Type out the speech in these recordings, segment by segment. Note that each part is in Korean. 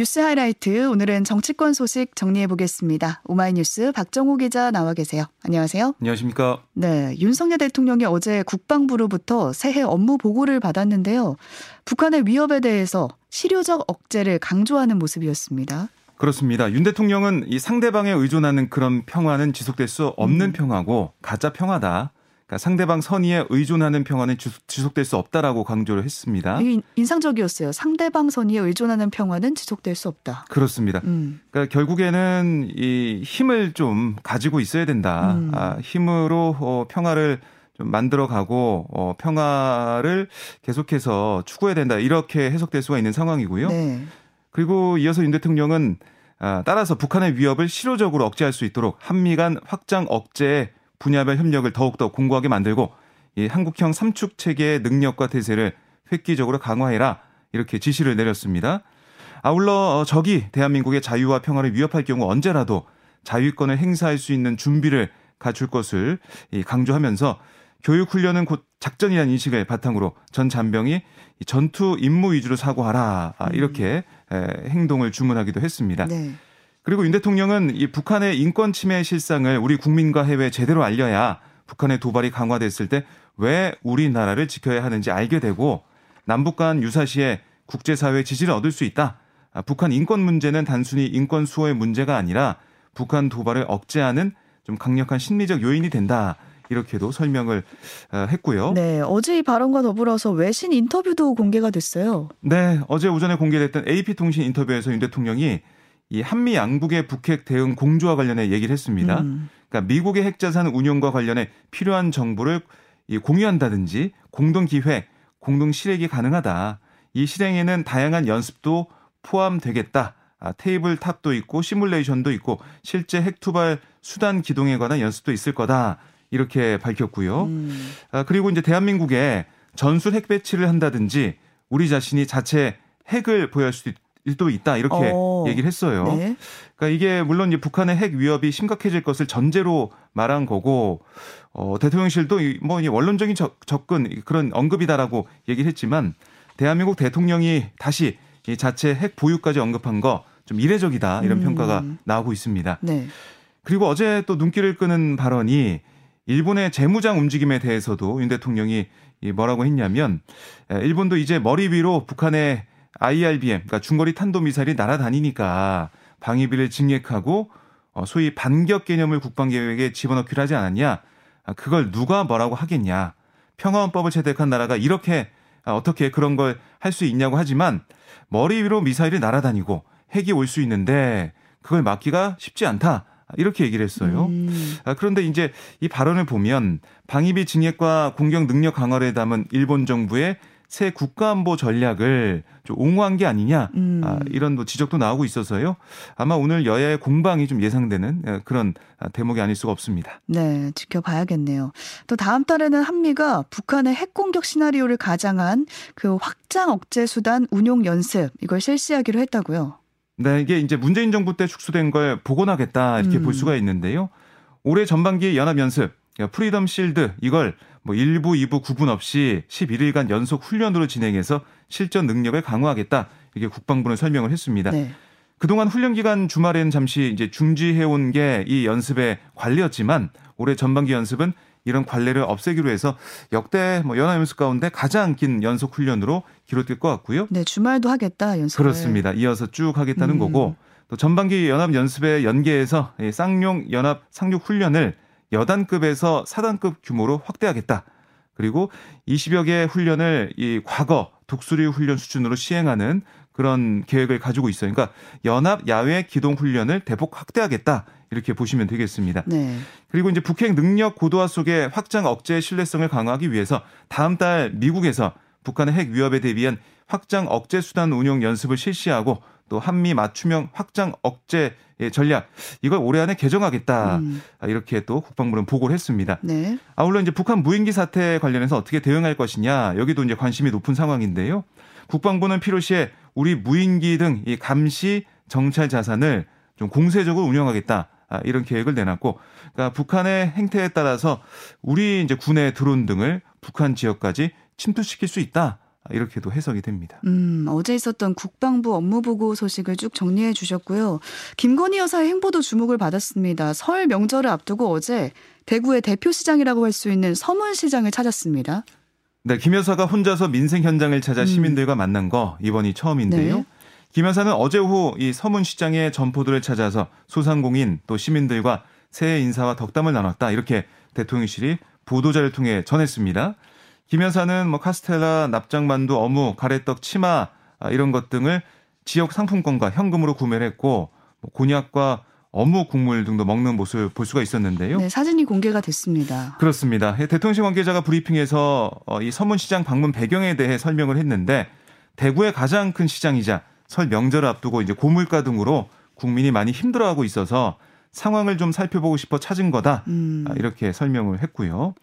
뉴스 하이라이트 오늘은 정치권 소식 정리해 보겠습니다. 오마이뉴스 박정호 기자 나와 계세요. 안녕하세요. 안녕하십니까? 네, 윤석열 대통령이 어제 국방부로부터 새해 업무 보고를 받았는데요. 북한의 위협에 대해서 실효적 억제를 강조하는 모습이었습니다. 그렇습니다. 윤 대통령은 이 상대방에 의존하는 그런 평화는 지속될 수 없는 음. 평화고 가짜 평화다. 그러니까 상대방 선의에 의존하는 평화는 지속될 수 없다라고 강조를 했습니다. 인상적이었어요. 상대방 선의에 의존하는 평화는 지속될 수 없다. 그렇습니다. 음. 그러니까 결국에는 이 힘을 좀 가지고 있어야 된다. 음. 아, 힘으로 어, 평화를 좀 만들어가고 어, 평화를 계속해서 추구해야 된다. 이렇게 해석될 수가 있는 상황이고요. 네. 그리고 이어서 윤 대통령은 아, 따라서 북한의 위협을 실효적으로 억제할 수 있도록 한미 간 확장 억제에 분야별 협력을 더욱더 공고하게 만들고 이 한국형 삼축 체계의 능력과 태세를 획기적으로 강화해라 이렇게 지시를 내렸습니다. 아울러 어, 적이 대한민국의 자유와 평화를 위협할 경우 언제라도 자유권을 행사할 수 있는 준비를 갖출 것을 강조하면서 교육 훈련은 곧 작전이라는 인식을 바탕으로 전 잔병이 전투 임무 위주로 사고하라 아, 이렇게 행동을 주문하기도 했습니다. 네. 그리고 윤 대통령은 이 북한의 인권 침해 실상을 우리 국민과 해외에 제대로 알려야 북한의 도발이 강화됐을 때 왜 우리나라를 지켜야 하는지 알게 되고 남북 간 유사시에 국제사회의 지지를 얻을 수 있다. 아, 북한 인권 문제는 단순히 인권 수호의 문제가 아니라 북한 도발을 억제하는 좀 강력한 심리적 요인이 된다. 이렇게도 설명을 어, 했고요. 네, 어제 이 발언과 더불어서 외신 인터뷰도 공개가 됐어요. 네, 어제 오전에 공개됐던 AP통신 인터뷰에서 윤 대통령이 이 한미 양국의 북핵 대응 공조와 관련해 얘기를 했습니다. 음. 그러니까 미국의 핵자산 운용과 관련해 필요한 정보를 공유한다든지 공동 기획, 공동 실행이 가능하다. 이 실행에는 다양한 연습도 포함되겠다. 아, table top도 있고 시뮬레이션도 있고 실제 핵 투발 수단 기동에 관한 연습도 있을 거다. 이렇게 밝혔고요. 음. 아, 그리고 이제 대한민국에 전술 핵 배치를 한다든지 우리 자신이 자체 핵을 보유할 수도 도 있다 이렇게 어. 얘기를 했어요. 네. 그러니까 이게 물론 북한의 핵 위협이 심각해질 것을 전제로 말한 거고 어, 대통령실도 뭐 원론적인 접, 접근 그런 언급이다라고 얘기를 했지만 대한민국 대통령이 다시 이 자체 핵 보유까지 언급한 거 좀 이례적이다 이런 음. 평가가 나오고 있습니다. 네. 그리고 어제 또 눈길을 끄는 발언이 일본의 재무장 움직임에 대해서도 윤 대통령이 뭐라고 했냐면 일본도 이제 머리 위로 북한의 IRBM, 그러니까 중거리 탄도미사일이 날아다니니까 방위비를 증액하고 어, 소위 반격 개념을 국방계획에 집어넣기로 하지 않았냐? 아, 그걸 누가 뭐라고 하겠냐? 평화헌법을 채택한 나라가 이렇게 아, 어떻게 그런 걸 할 수 있냐고 하지만 머리 위로 미사일이 날아다니고 핵이 올 수 있는데 그걸 막기가 쉽지 않다. 이렇게 얘기를 했어요. 음. 아, 그런데 이제 이 발언을 보면 방위비 증액과 공격 능력 강화를 담은 일본 정부의 새 국가안보 전략을 좀 옹호한 게 아니냐 음. 아, 이런 뭐 지적도 나오고 있어서요. 아마 오늘 여야의 공방이 좀 예상되는 예, 그런 아, 대목이 아닐 수가 없습니다. 네, 지켜봐야겠네요. 또 다음 달에는 한미가 북한의 핵 공격 시나리오를 가장한 그 확장 억제 수단 운용 연습 이걸 실시하기로 했다고요. 네, 이게 이제 문재인 정부 때 축소된 걸 복원하겠다 이렇게 음. 볼 수가 있는데요. 올해 전반기 연합 연습 프리덤 실드 이걸 뭐 1부, 2부 구분 없이 11일간 연속 훈련으로 진행해서 실전 능력을 강화하겠다. 이게 국방부는 설명을 했습니다. 네. 그동안 훈련 기간 주말에는 잠시 이제 중지해 온 게 이 연습의 관리였지만 올해 전반기 연습은 이런 관례를 없애기로 해서 역대 뭐 연합 연습 가운데 가장 긴 연속 훈련으로 기록될 것 같고요. 네, 주말도 하겠다 연습. 그렇습니다. 이어서 쭉 하겠다는 음. 거고 또 전반기 연합 연습에 연계해서 쌍용 연합 상륙 훈련을 여단급에서 사단급 규모로 확대하겠다. 그리고 20여 개의 훈련을 이 과거 독수리 훈련 수준으로 시행하는 그런 계획을 가지고 있어요. 그러니까 연합 야외 기동 훈련을 대폭 확대하겠다. 이렇게 보시면 되겠습니다. 네. 그리고 이제 북핵 능력 고도화 속에 확장 억제 신뢰성을 강화하기 위해서 다음 달 미국에서 북한의 핵 위협에 대비한 확장 억제 수단 운용 연습을 실시하고 또 한미 맞춤형 확장 억제 전략 이걸 올해 안에 개정하겠다 음. 이렇게 또 국방부는 보고를 했습니다. 네. 아울러 이제 북한 무인기 사태 관련해서 어떻게 대응할 것이냐 여기도 이제 관심이 높은 상황인데요. 국방부는 필요시에 우리 무인기 등 이 감시 정찰 자산을 좀 공세적으로 운영하겠다. 아, 이런 계획을 내놨고, 그러니까 북한의 행태에 따라서 우리 이제 군의 드론 등을 북한 지역까지 침투시킬 수 있다. 이렇게도 해석이 됩니다. 음, 어제 있었던 국방부 업무 보고 소식을 쭉 정리해 주셨고요. 김건희 여사의 행보도 주목을 받았습니다. 설 명절을 앞두고 어제 대구의 대표 시장이라고 할 수 있는 서문 시장을 찾았습니다. 네, 김 여사가 혼자서 민생 현장을 찾아 음. 시민들과 음. 만난 거 이번이 처음인데요. 네. 김 여사는 어제 오후 이 서문 시장의 점포들을 찾아서 소상공인 또 시민들과 새해 인사와 덕담을 나눴다. 이렇게 대통령실이 보도자를 통해 전했습니다. 김 여사는 뭐 카스텔라, 납작만두, 어묵, 가래떡, 치마 아, 이런 것 등을 지역 상품권과 현금으로 구매를 했고 뭐 곤약과 어묵 국물 등도 먹는 모습을 볼 수가 있었는데요. 네, 사진이 공개가 됐습니다. 그렇습니다. 대통령실 관계자가 브리핑에서 어, 이 서문시장 방문 배경에 대해 설명을 했는데 대구의 가장 큰 시장이자 설 명절을 앞두고 이제 고물가 등으로 국민이 많이 힘들어하고 있어서 상황을 좀 살펴보고 싶어 찾은 거다. 음. 아, 이렇게 설명을 했고요.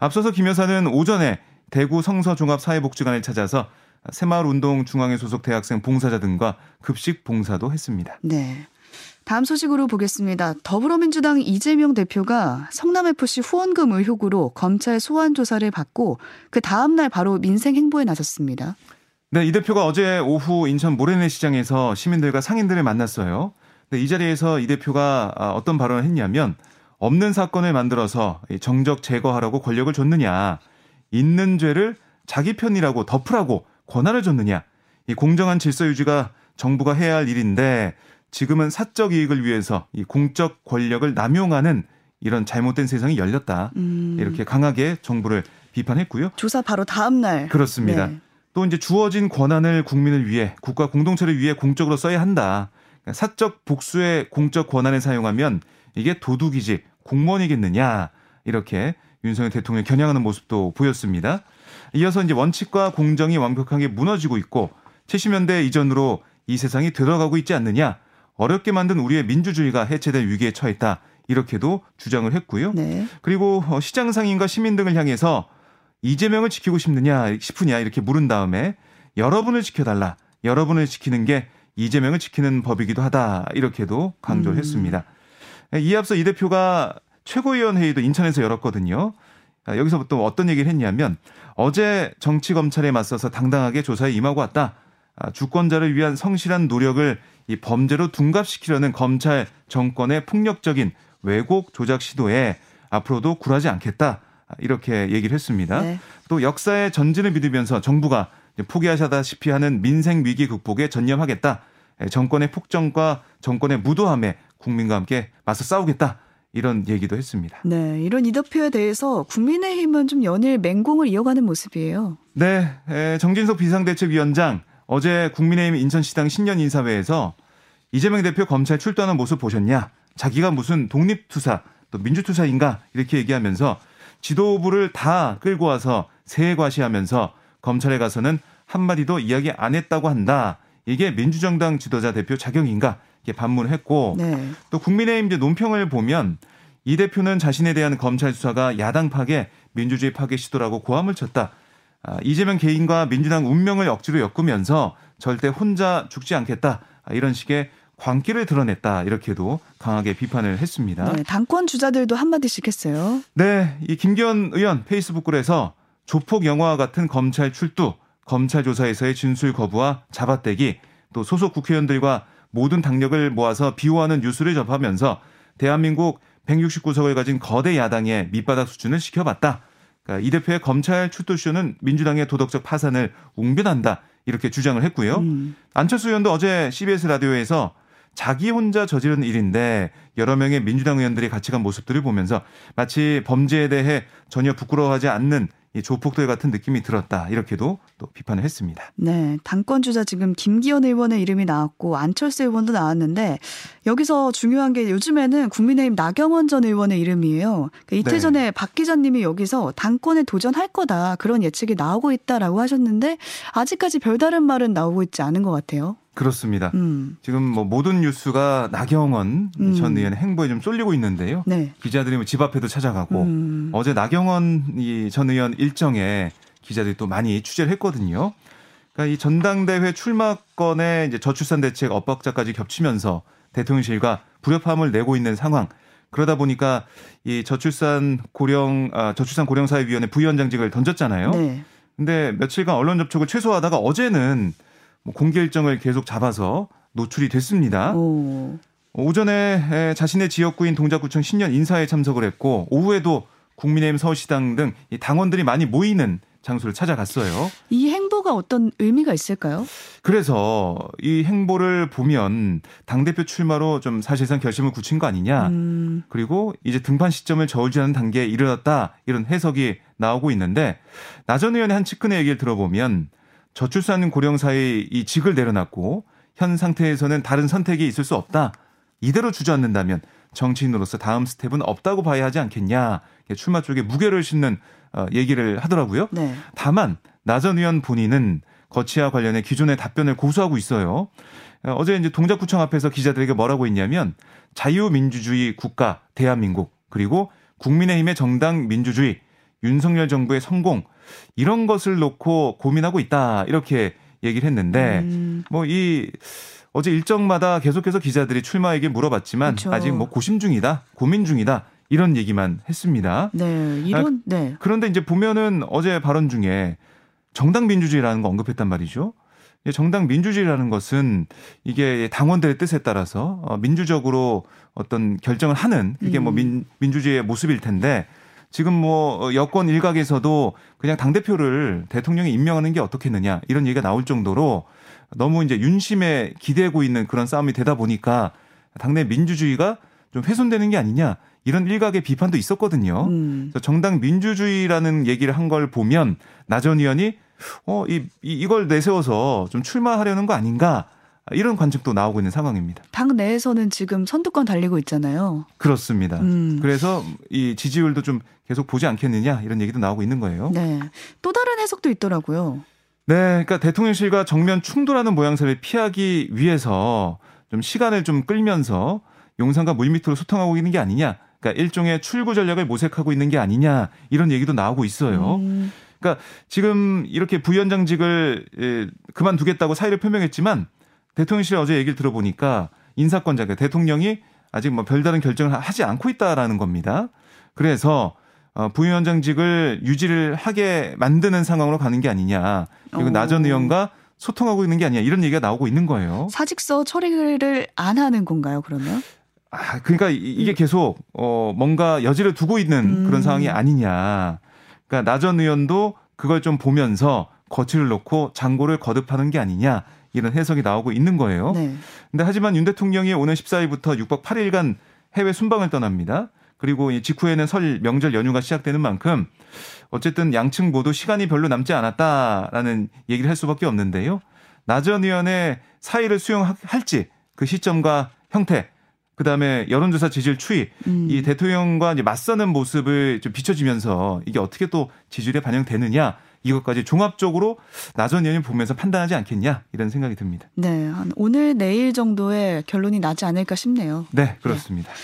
앞서서 김 여사는 오전에 대구 성서종합사회복지관을 찾아서 새마을운동 중앙회 소속 대학생 봉사자 등과 급식 봉사도 했습니다. 네. 다음 소식으로 보겠습니다. 더불어민주당 이재명 대표가 성남FC 후원금 의혹으로 검찰 소환 조사를 받고 그 다음 날 바로 민생 행보에 나섰습니다. 네, 이 대표가 어제 오후 인천 모래내 시장에서 시민들과 상인들을 만났어요. 네, 이 자리에서 이 대표가 아, 어떤 발언을 했냐면 없는 사건을 만들어서 정적 제거하라고 권력을 줬느냐, 있는 죄를 자기 편이라고 덮으라고 권한을 줬느냐, 이 공정한 질서 유지가 정부가 해야 할 일인데 지금은 사적 이익을 위해서 이 공적 권력을 남용하는 이런 잘못된 세상이 열렸다. 음. 이렇게 강하게 정부를 비판했고요. 조사 바로 다음 날. 그렇습니다. 네. 또 이제 주어진 권한을 국민을 위해 국가 공동체를 위해 공적으로 써야 한다. 그러니까 사적 복수의 공적 권한을 사용하면 이게 도둑이지 공무원이겠느냐 이렇게 윤석열 대통령 겨냥하는 모습도 보였습니다. 이어서 이제 원칙과 공정이 완벽하게 무너지고 있고 70년대 이전으로 이 세상이 들어가고 있지 않느냐 어렵게 만든 우리의 민주주의가 해체될 위기에 처했다 이렇게도 주장을 했고요. 네. 그리고 어, 시장 상인과 시민 등을 향해서 이재명을 지키고 싶느냐 싶으냐 이렇게 물은 다음에 여러분을 지켜달라 여러분을 지키는 게 이재명을 지키는 법이기도 하다 이렇게도 강조를 음. 했습니다. 이에 앞서 이 대표가 최고위원 회의도 인천에서 열었거든요. 아, 여기서 또 어떤 얘기를 했냐면 어제 정치 검찰에 맞서서 당당하게 조사에 임하고 왔다. 아, 주권자를 위한 성실한 노력을 이 범죄로 둔갑시키려는 검찰 정권의 폭력적인 왜곡 조작 시도에 앞으로도 굴하지 않겠다. 아, 이렇게 얘기를 했습니다. 네. 또 역사의 전진을 믿으면서 정부가 포기하셨다시피 하는 민생 위기 극복에 전념하겠다. 정권의 폭정과 정권의 무도함에 국민과 함께 맞서 싸우겠다. 이런 얘기도 했습니다. 네, 이런 이 대표에 대해서 국민의힘은 좀 연일 맹공을 이어가는 모습이에요. 네, 정진석 비상대책위원장 어제 국민의힘 인천시당 신년 인사회에서 이재명 대표 검찰 출두하는 모습 보셨냐? 자기가 무슨 독립투사 또 민주투사인가 이렇게 얘기하면서 지도부를 다 끌고 와서 세과시하면서 검찰에 가서는 한마디도 이야기 안 했다고 한다. 이게 민주정당 지도자 대표 자격인가? 이렇게 반문을 했고 네. 또 국민의힘 이제 논평을 보면 이 대표는 자신에 대한 검찰 수사가 야당 파괴, 민주주의 파괴 시도라고 고함을 쳤다. 아, 이재명 개인과 민주당 운명을 억지로 엮으면서 절대 혼자 죽지 않겠다. 아, 이런 식의 광기를 드러냈다. 이렇게도 강하게 비판을 했습니다. 네, 당권 주자들도 한마디씩 했어요. 네, 이 김기현 의원 페이스북 글에서 조폭 영화와 같은 검찰 출두, 검찰 조사에서의 진술 거부와 잡아떼기, 또 소속 국회의원들과 모든 당력을 모아서 비호하는 뉴스를 접하면서 대한민국 169석을 가진 거대 야당의 밑바닥 수준을 시켜봤다. 그러니까 이 대표의 검찰 출두쇼는 민주당의 도덕적 파산을 웅변한다. 이렇게 주장을 했고요. 음. 안철수 의원도 어제 CBS 라디오에서 자기 혼자 저지른 일인데 여러 명의 민주당 의원들이 같이 간 모습들을 보면서 마치 범죄에 대해 전혀 부끄러워하지 않는 이 조폭들 같은 느낌이 들었다. 이렇게도 또 비판을 했습니다. 네. 당권 주자 지금 김기현 의원의 이름이 나왔고 안철수 의원도 나왔는데 여기서 중요한 게 요즘에는 국민의힘 나경원 전 의원의 이름이에요. 그러니까 이틀 네. 전에 박 기자님이 여기서 당권에 도전할 거다. 그런 예측이 나오고 있다라고 하셨는데 아직까지 별다른 말은 나오고 있지 않은 것 같아요. 그렇습니다. 음. 지금 뭐 모든 뉴스가 나경원 음. 전 의원의 행보에 좀 쏠리고 있는데요. 네. 기자들이 뭐 집 앞에도 찾아가고 음. 어제 나경원 전 의원 일정에 기자들이 또 많이 취재를 했거든요. 그러니까 이 전당대회 출마권에 이제 저출산 대책 엇박자까지 겹치면서 대통령실과 불협화음을 내고 있는 상황. 그러다 보니까 이 저출산 고령 아 저출산 고령사회위원회 부위원장직을 던졌잖아요. 네. 근데 며칠간 언론 접촉을 최소화하다가 어제는 뭐 공개 일정을 계속 잡아서 노출이 됐습니다. 오. 오전에 자신의 지역구인 동작구청 신년 인사에 참석을 했고 오후에도 국민의힘 서울시당 등 당원들이 많이 모이는 장소를 찾아갔어요. 이 행보가 어떤 의미가 있을까요? 그래서 이 행보를 보면 당대표 출마로 좀 사실상 결심을 굳힌 거 아니냐. 음. 그리고 이제 등판 시점을 저울질하는 단계에 이르렀다. 이런 해석이 나오고 있는데 나전 의원의 한 측근의 얘기를 들어보면 저출산 고령사의 이 직을 내려놨고 현 상태에서는 다른 선택이 있을 수 없다. 이대로 주저앉는다면 정치인으로서 다음 스텝은 없다고 봐야 하지 않겠냐. 출마 쪽에 무게를 싣는 어, 얘기를 하더라고요. 네. 다만 나 전 의원 본인은 거치와 관련해 기존의 답변을 고수하고 있어요. 어, 어제 이제 동작구청 앞에서 기자들에게 뭐라고 했냐면 자유민주주의 국가 대한민국 그리고 국민의힘의 정당 민주주의 윤석열 정부의 성공 이런 것을 놓고 고민하고 있다 이렇게 얘기를 했는데 음. 뭐이 어제 일정마다 계속해서 기자들이 출마에게 물어봤지만 그렇죠. 아직 뭐 고심 중이다 고민 중이다 이런 얘기만 했습니다. 네, 이런 아, 네. 그런데 이제 보면은 어제 발언 중에 정당 민주주의라는 거 언급했단 말이죠. 정당 민주주의라는 것은 이게 당원들의 뜻에 따라서 어, 민주적으로 어떤 결정을 하는 그게 뭐 음. 민, 민주주의의 모습일 텐데 지금 뭐 여권 일각에서도 그냥 당 대표를 대통령이 임명하는 게 어떻겠느냐 이런 얘기가 나올 정도로 너무 이제 윤심에 기대고 있는 그런 싸움이 되다 보니까 당내 민주주의가 좀 훼손되는 게 아니냐 이런 일각의 비판도 있었거든요. 음. 그래서 정당 민주주의라는 얘기를 한 걸 보면 나 전 의원이 어, 이, 이, 이걸 내세워서 좀 출마하려는 거 아닌가 이런 관측도 나오고 있는 상황입니다. 당 내에서는 지금 선두권 달리고 있잖아요. 그렇습니다. 음. 그래서 이 지지율도 좀 계속 보지 않겠느냐 이런 얘기도 나오고 있는 거예요. 네. 또 다른 해석도 있더라고요. 네. 그러니까 대통령실과 정면 충돌하는 모양새를 피하기 위해서 좀 시간을 좀 끌면서 용산과 물밑으로 소통하고 있는 게 아니냐. 그러니까 일종의 출구 전략을 모색하고 있는 게 아니냐 이런 얘기도 나오고 있어요. 음. 그러니까 지금 이렇게 부위원장직을 예, 그만두겠다고 사의를 표명했지만 대통령실에 어제 얘기를 들어보니까 인사권자 그 대통령이 아직 뭐 별다른 결정을 하지 않고 있다라는 겁니다. 그래서 어, 부위원장직을 유지를 하게 만드는 상황으로 가는 게 아니냐. 그리고 나 전 의원과 소통하고 있는 게 아니냐 이런 얘기가 나오고 있는 거예요. 사직서 처리를 안 하는 건가요, 그러면? 아, 그러니까 이게 계속 어 뭔가 여지를 두고 있는 음. 그런 상황이 아니냐. 그러니까 나 전 의원도 그걸 좀 보면서 거취를 놓고 장고를 거듭하는 게 아니냐. 이런 해석이 나오고 있는 거예요. 네. 근데 하지만 윤 대통령이 오늘 14일부터 6박 8일간 해외 순방을 떠납니다. 그리고 직후에는 설 명절 연휴가 시작되는 만큼 어쨌든 양측 모두 시간이 별로 남지 않았다라는 얘기를 할 수밖에 없는데요. 나전 의원의 사의를 수용할지 그 시점과 형태 그다음에 여론조사 지지율 추이 음. 이 대통령과 이제 맞서는 모습을 좀 비춰지면서 이게 어떻게 또 지지율에 반영되느냐 이것까지 종합적으로 나전 의원이 보면서 판단하지 않겠냐 이런 생각이 듭니다. 네, 한 오늘 내일 정도의 결론이 나지 않을까 싶네요. 네, 그렇습니다. 네.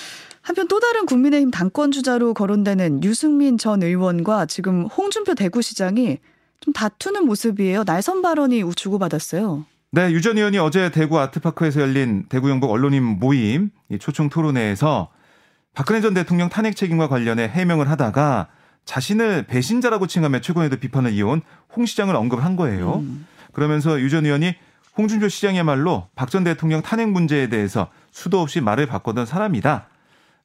한편 또 다른 국민의힘 당권 주자로 거론되는 유승민 전 의원과 지금 홍준표 대구시장이 좀 다투는 모습이에요. 날선 발언이 주고받았어요. 네, 유 전 의원이 어제 대구 아트파크에서 열린 대구 영북 언론인 모임 초청 토론회에서 박근혜 전 대통령 탄핵 책임과 관련해 해명을 하다가 자신을 배신자라고 칭하며 최고위도 비판을 이어온 홍 시장을 언급한 거예요. 음. 그러면서 유 전 의원이 홍준표 시장이야말로 박 전 대통령 탄핵 문제에 대해서 수도 없이 말을 바꾸던 사람이다.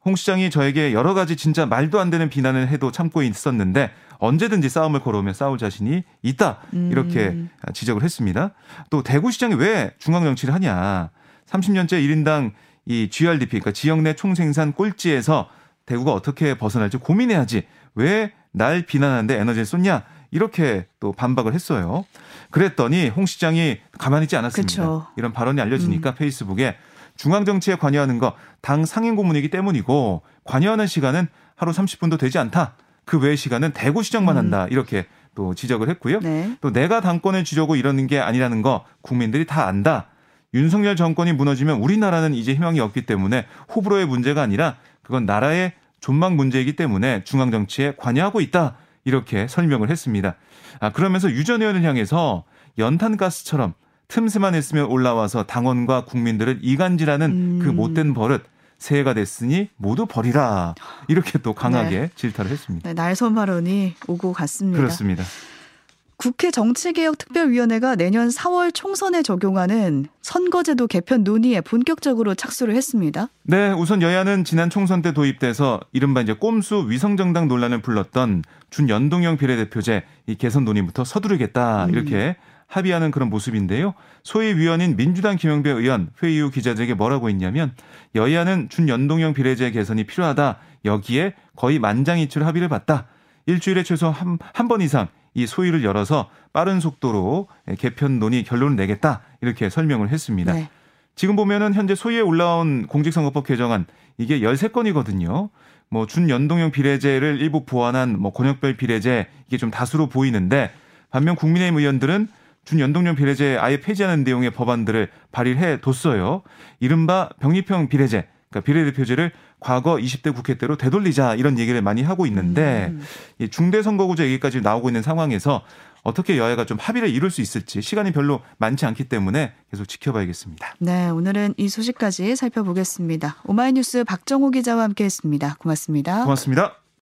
홍 시장이 저에게 여러 가지 진짜 말도 안 되는 비난을 해도 참고 있었는데 언제든지 싸움을 걸어오며 싸울 자신이 있다. 이렇게 음. 지적을 했습니다. 또 대구시장이 왜 중앙정치를 하냐. 30년째 1인당 이 GRDP, 그러니까 지역 내 총생산 꼴찌에서 대구가 어떻게 벗어날지 고민해야지. 왜 날 비난하는데 에너지를 쏟냐? 이렇게 또 반박을 했어요. 그랬더니 홍 시장이 가만히 있지 않았습니다. 그쵸. 이런 발언이 알려지니까 음. 페이스북에 중앙 정치에 관여하는 거 당 상임 고문이기 때문이고 관여하는 시간은 하루 30분도 되지 않다. 그 외의 시간은 대구 시장만 음. 한다. 이렇게 또 지적을 했고요. 네. 또 내가 당권을 쥐려고 이러는 게 아니라는 거 국민들이 다 안다. 윤석열 정권이 무너지면 우리나라는 이제 희망이 없기 때문에 호불호의 문제가 아니라 그건 나라의 존망 문제이기 때문에 중앙 정치에 관여하고 있다. 이렇게 설명을 했습니다. 아, 그러면서 유 전 의원을 향해서 연탄가스처럼 틈새만 있으면 올라와서 당원과 국민들을 이간질하는 음. 그 못된 버릇 새해가 됐으니 모두 버리라. 이렇게 또 강하게 네. 질타를 했습니다. 네, 날선 발언이 오고 갔습니다. 그렇습니다. 국회 정치개혁특별위원회가 내년 4월 총선에 적용하는 선거제도 개편 논의에 본격적으로 착수를 했습니다. 네, 우선 여야는 지난 총선 때 도입돼서 이른바 이제 꼼수 위성정당 논란을 불렀던 준연동형 비례대표제 이 개선 논의부터 서두르겠다 이렇게 음. 합의하는 그런 모습인데요. 소위 위원인 민주당 김영배 의원 회의 후 기자들에게 뭐라고 했냐면 여야는 준연동형 비례제 개선이 필요하다. 여기에 거의 만장이출 합의를 봤다. 일주일에 최소 한 한 번 이상 이 소위를 열어서 빠른 속도로 개편 논의 결론을 내겠다 이렇게 설명을 했습니다. 네. 지금 보면은 현재 소위에 올라온 공직선거법 개정안 이게 13건이거든요. 뭐 준연동형 비례제를 일부 보완한 뭐 권역별 비례제 이게 좀 다수로 보이는데 반면 국민의힘 의원들은 준연동형 비례제 아예 폐지하는 내용의 법안들을 발의해 뒀어요. 이른바 병립형 비례제 그러니까 비례대표제를 과거 20대 국회 때로 되돌리자 이런 얘기를 많이 하고 있는데 음. 이 중대선거구제 얘기까지 나오고 있는 상황에서 어떻게 여야가 좀 합의를 이룰 수 있을지 시간이 별로 많지 않기 때문에 계속 지켜봐야겠습니다. 네, 오늘은 이 소식까지 살펴보겠습니다. 오마이뉴스 박정호 기자와 함께했습니다. 고맙습니다. 고맙습니다.